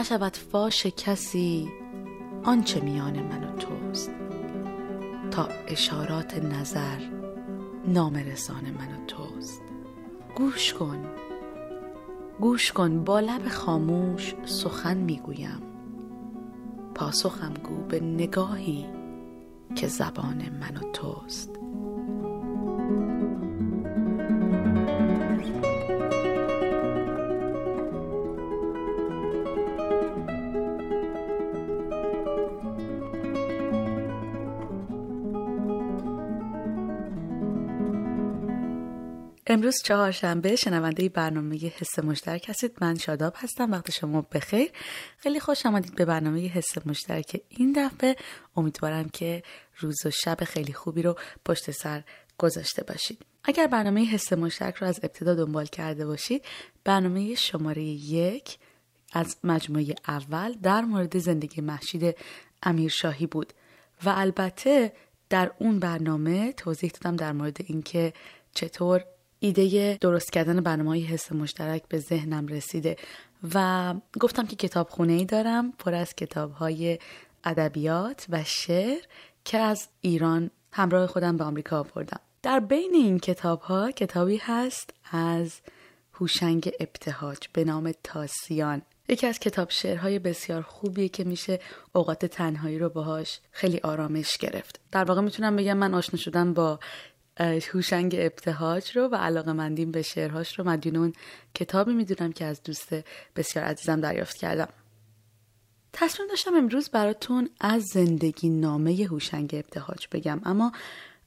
نشود فاش کسی آنچه میان من و توست. تا اشارات نظر نامرسان من و توست. گوش کن گوش کن با لب خاموش سخن می‌گویم. پاسخم گو به نگاهی که زبان من و توست. امروز چهارشنبه شنونده برنامه حس مشترک هستید. من شاداب هستم. وقت شما بخیر. خیلی خوش آمدید به برنامه حس مشترک این دفعه. امیدوارم که روز و شب خیلی خوبی رو پشت سر گذاشته باشید. اگر برنامه حس مشترک رو از ابتدا دنبال کرده باشید برنامه شماره یک از مجموعه اول در مورد زندگی محشید امیرشاهی بود و البته در اون برنامه توضیح دادم در مورد اینکه چطور ایده درست کردن برنامه های حس مشترک به ذهنم رسیده و گفتم که کتاب خونه ای دارم پر از کتاب های ادبیات و شعر که از ایران همراه خودم به آمریکا آوردم. در بین این کتاب ها کتابی هست از هوشنگ ابتهاج به نام تاسیان. یکی از کتاب شعرهای بسیار خوبیه که میشه اوقات تنهایی رو باهاش خیلی آرامش گرفت. در واقع می‌تونم بگم من آشنا شدم با هوشنگ ابتهاج رو و علاقه مندیم به شعرهاش رو مدیون اون کتابی می‌دونم که از دوست بسیار عزیزم دریافت کردم. تصمیم داشتم امروز براتون از زندگی نامه هوشنگ ابتهاج بگم. اما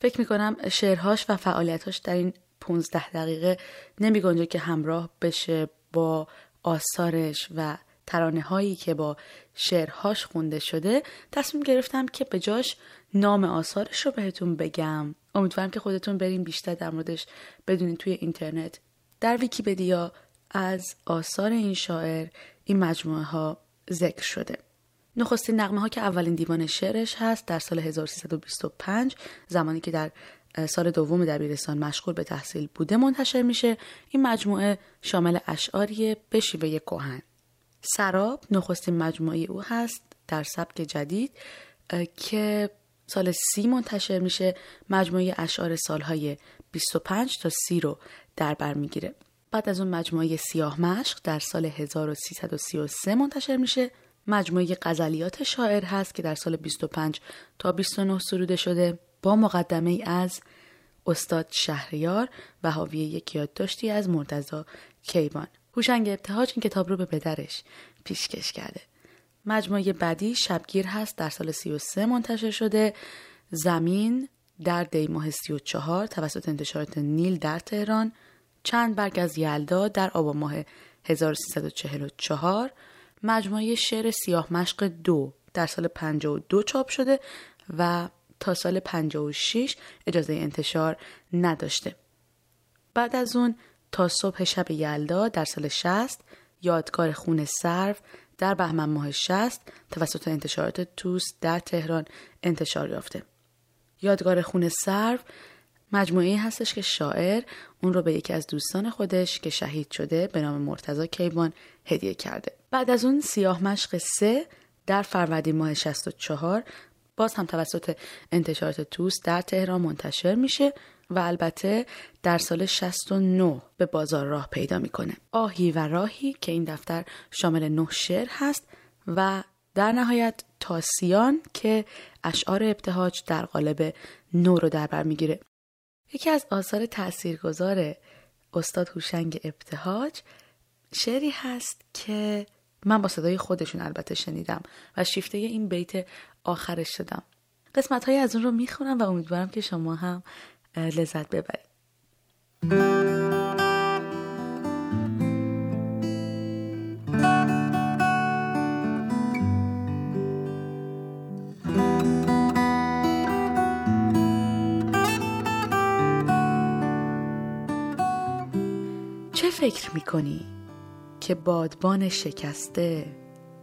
فکر می‌کنم شعرهاش و فعالیتاش در این 15 دقیقه نمی که همراه بشه با آثارش و ترانه هایی که با شعرهاش خونده شده تصمیم گرفتم که به جاش نام آثارش رو بهتون بگم. امیدوارم که خودتون بریم بیشتر در موردش بدونید توی اینترنت. در ویکیپدیا از آثار این شاعر این مجموعه ها ذکر شده. نخستین نقمه ها که اولین دیوان شعرش هست در سال 1325 زمانی که در سال دوم دبیرستان مشغول به تحصیل بوده منتشر میشه. این مجموعه شامل اشعاری به شیوه کهن. سراب نخستین مجموعه او هست در سبک جدید که سال سی منتشر میشه. مجموعه اشعار سالهای 25 تا 30 رو در بر می‌گیره. بعد از اون مجموعه سیاه مشق در سال 1333 منتشر میشه. مجموعه غزلیات شاعر هست که در سال 25 تا 29 سروده شده. با مقدمه از استاد شهریار و حاوی یک یادداشتی از مرتزا کیوان. هوشنگ ابتهاج این کتاب رو به پدرش پیشکش کرده. مجموعه بعدی شبگیر هست در سال 33 منتشر شده. زمین در دی ماه 34 توسط انتشارات نیل در تهران. چند برگ از یلدا در آبان ماه 1344 مجموعه شعر سیاه مشق دو در سال 52 چاپ شده و تا سال 56 اجازه انتشار نداشته. بعد از اون تا صبح شب یلدا در سال 60 یادگار خون سرو در بهمن ماه 60 توسط انتشارات توس در تهران انتشار یافته. یادگار خون سرو مجموعه هستش که شاعر اون رو به یکی از دوستان خودش که شهید شده به نام مرتزا کیوان هدیه کرده. بعد از اون سیاه مشق سه در فروردین ماه 64 باز هم توسط انتشارات توس در تهران منتشر میشه و البته در سال 69 به بازار راه پیدا می‌کنه. آهی و راهی که این دفتر شامل نه شعر هست و در نهایت تاسیان که اشعار ابتهاج در قالب نو رو در بر می‌گیره. یکی از آثار تاثیرگذار استاد هوشنگ ابتهاج شعری هست که من با صدای خودشون البته شنیدم و شیفته این بیت آخرش شدم. قسمت های از اون رو می‌خونم و امیدوارم که شما هم لذت ببرید. چه فکر می‌کنی که بادبان شکسته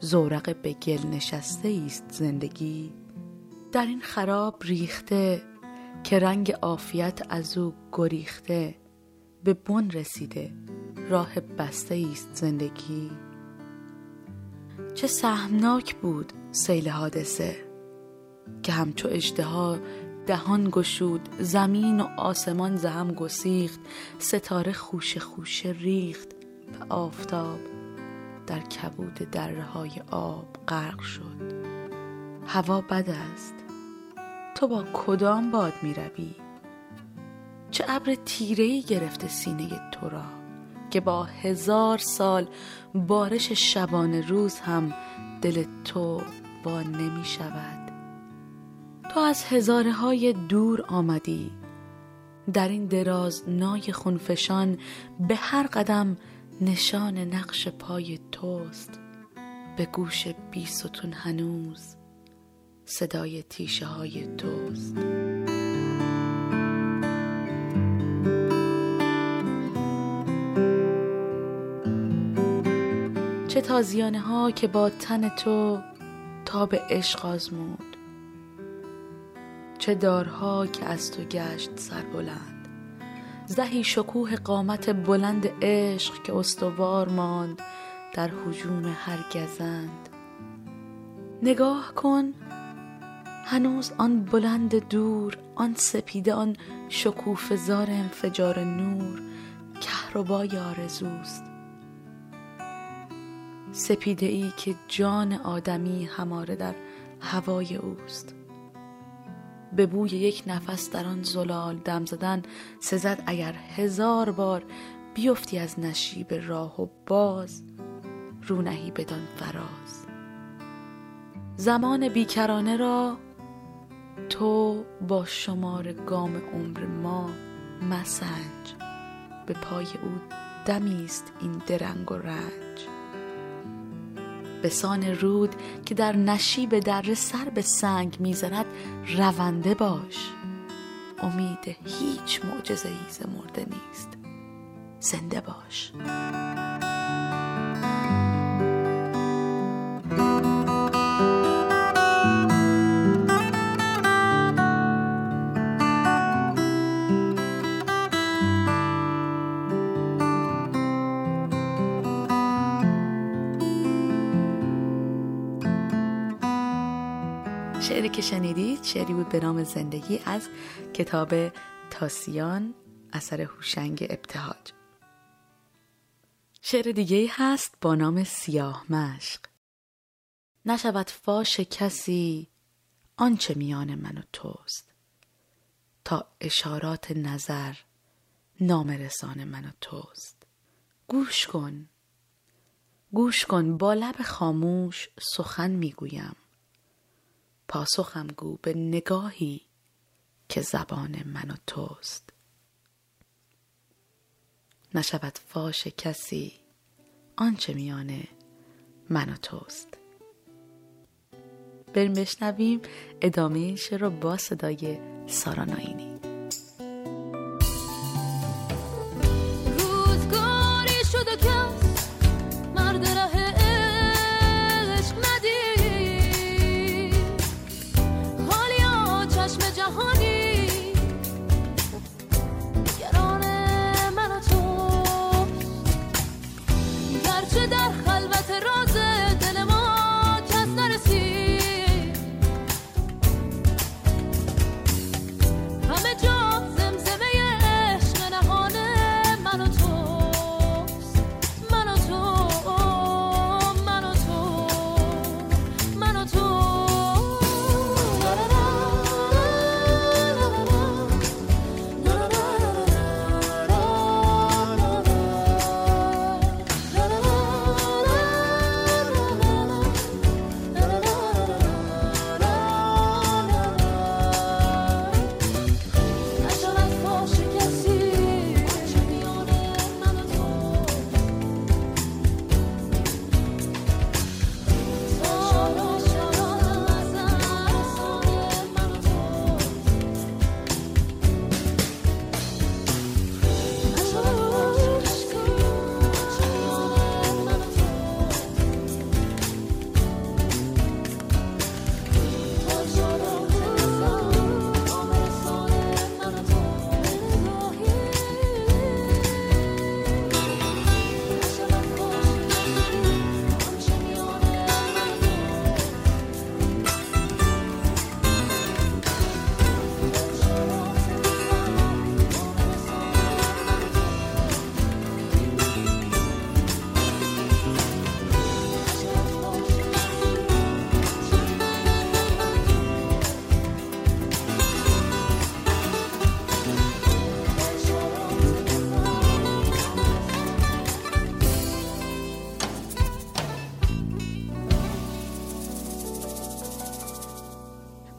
زورق به گل نشسته است زندگی؟ در این خراب ریخته که رنگ عافیت از او گریخته به بن رسیده راه بسته است زندگی. چه سهمناک بود سیل حادثه که همچو اجدها دهان گشود زمین و آسمان زهم گسیخت ستاره خوش خوش ریخت و آفتاب در کبود دره های آب غرق شد. هوا بد است. تو با کدام باد می روی؟ چه ابر تیرهی گرفته سینه تو را که با هزار سال بارش شبانه روز هم دل تو با نمی شود؟ تو از هزاره های دور آمدی. در این دراز نای خونفشان به هر قدم نشان نقش پای توست. به گوش بی ستون هنوز صدای تیشه های توست. چه تازیانه ها که با تن تو تا به عشق آزمود. چه دارها که از تو گشت سر بلند. زهی شکوه قامت بلند عشق که استوار ماند در حجوم هر گزند نگاه کن هنوز آن بلند دور آن سپیده آن شکوفه زار انفجار نور کهربای آرزوست. سپیده ای که جان آدمی هماره در هوای اوست. به بوی یک نفس در آن زلال دم زدن سزد اگر هزار بار بیفتی از نشیب راه و باز رونهی بدان فراز. زمان بیکرانه را تو با شمار گام عمر ما مسنج. به پای او دمیست این درنگ و رنج. به سان رود که در نشیب دره سر به سنگ می‌زند رونده باش. امید هیچ معجزه ای مرده نیست. زنده باش. شعری که شنیدید شعری بود به نام زندگی از کتاب تاسیان اثر هوشنگ ابتهاج. شعر دیگه هست با نام سیاه مشق. نشود فاش کسی آنچه میان من و توست. تا اشارات نظر نام رسان من و توست. گوش کن. گوش کن با لب خاموش سخن می‌گویم. پاسخم گو به نگاهی که زبان من و توست. نشود فاش کسی آنچه میان من و توست. بریم بشنویم ادامه این شعر رو با صدای سارا ناینی.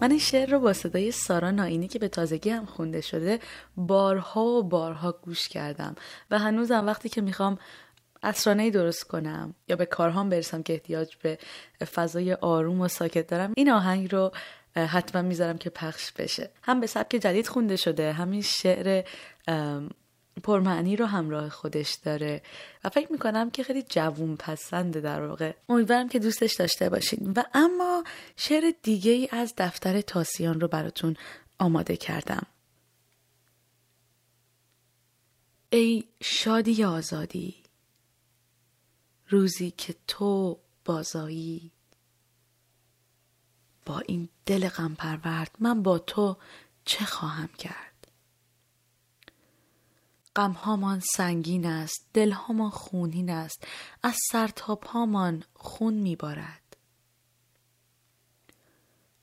من این شعر رو با صدای سارا ناینی که به تازگی هم خونده شده بارها و بارها گوش کردم. و هنوزم وقتی که می‌خوام اسرانه درست کنم یا به کارهام برسم که احتیاج به فضای آروم و ساکت دارم این آهنگ رو حتما می‌ذارم که پخش بشه. هم به سبک جدید خونده شده همین شعر پرمعنی رو همراه خودش داره. و فکر می‌کنم که خیلی جوون پسنده در واقع. امیدوارم که دوستش داشته باشین. و اما شعر دیگه ای از دفتر تاسیان رو براتون آماده کردم. ای شادی آزادی روزی که تو بازایی. با این دل غم پرورد من با تو چه خواهم کرد؟ غمهامان سنگین است دلهامان خونین است از سر تا پامان خون میبارد.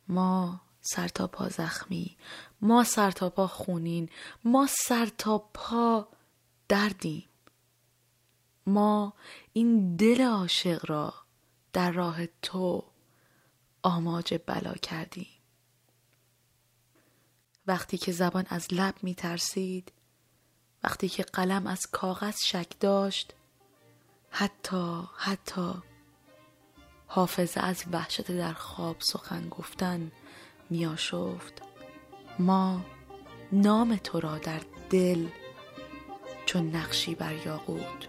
ما سر تا پا زخمی ما سر تا پا خونین ما سر تا پا دردیم. ما این دل عاشق را در راه تو آماج بلا کردیم. وقتی که زبان از لب می ترسید وقتی که قلم از کاغذ شک داشت حتی حتی حافظه از وحشت در خواب سخن گفتن می آشفت ما نام تو را در دل چون نقشی بر یاقوت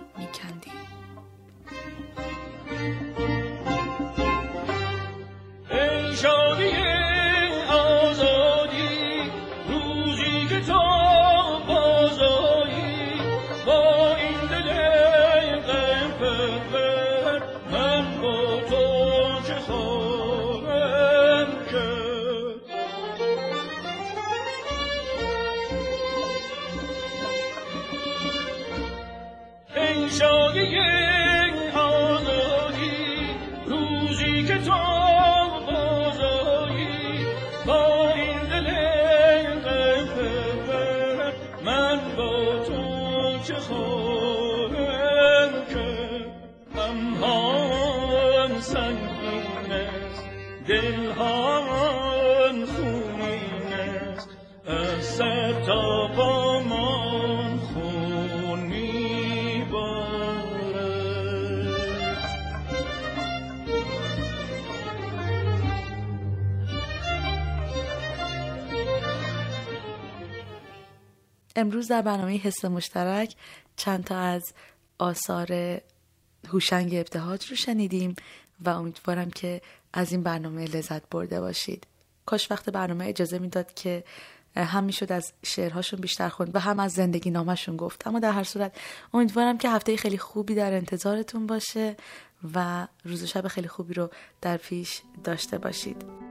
می کندیم امروز در برنامه حس مشترک چند تا از آثار هوشنگ ابتهاج رو شنیدیم و امیدوارم که از این برنامه لذت برده باشید. کاش وقت برنامه اجازه می‌داد که هم می‌شد از شعرهاشون بیشتر خوند و هم از زندگی نامشون گفت. اما در هر صورت امیدوارم که هفته خیلی خوبی در انتظارتون باشه و روز و شب خیلی خوبی رو در پیش داشته باشید.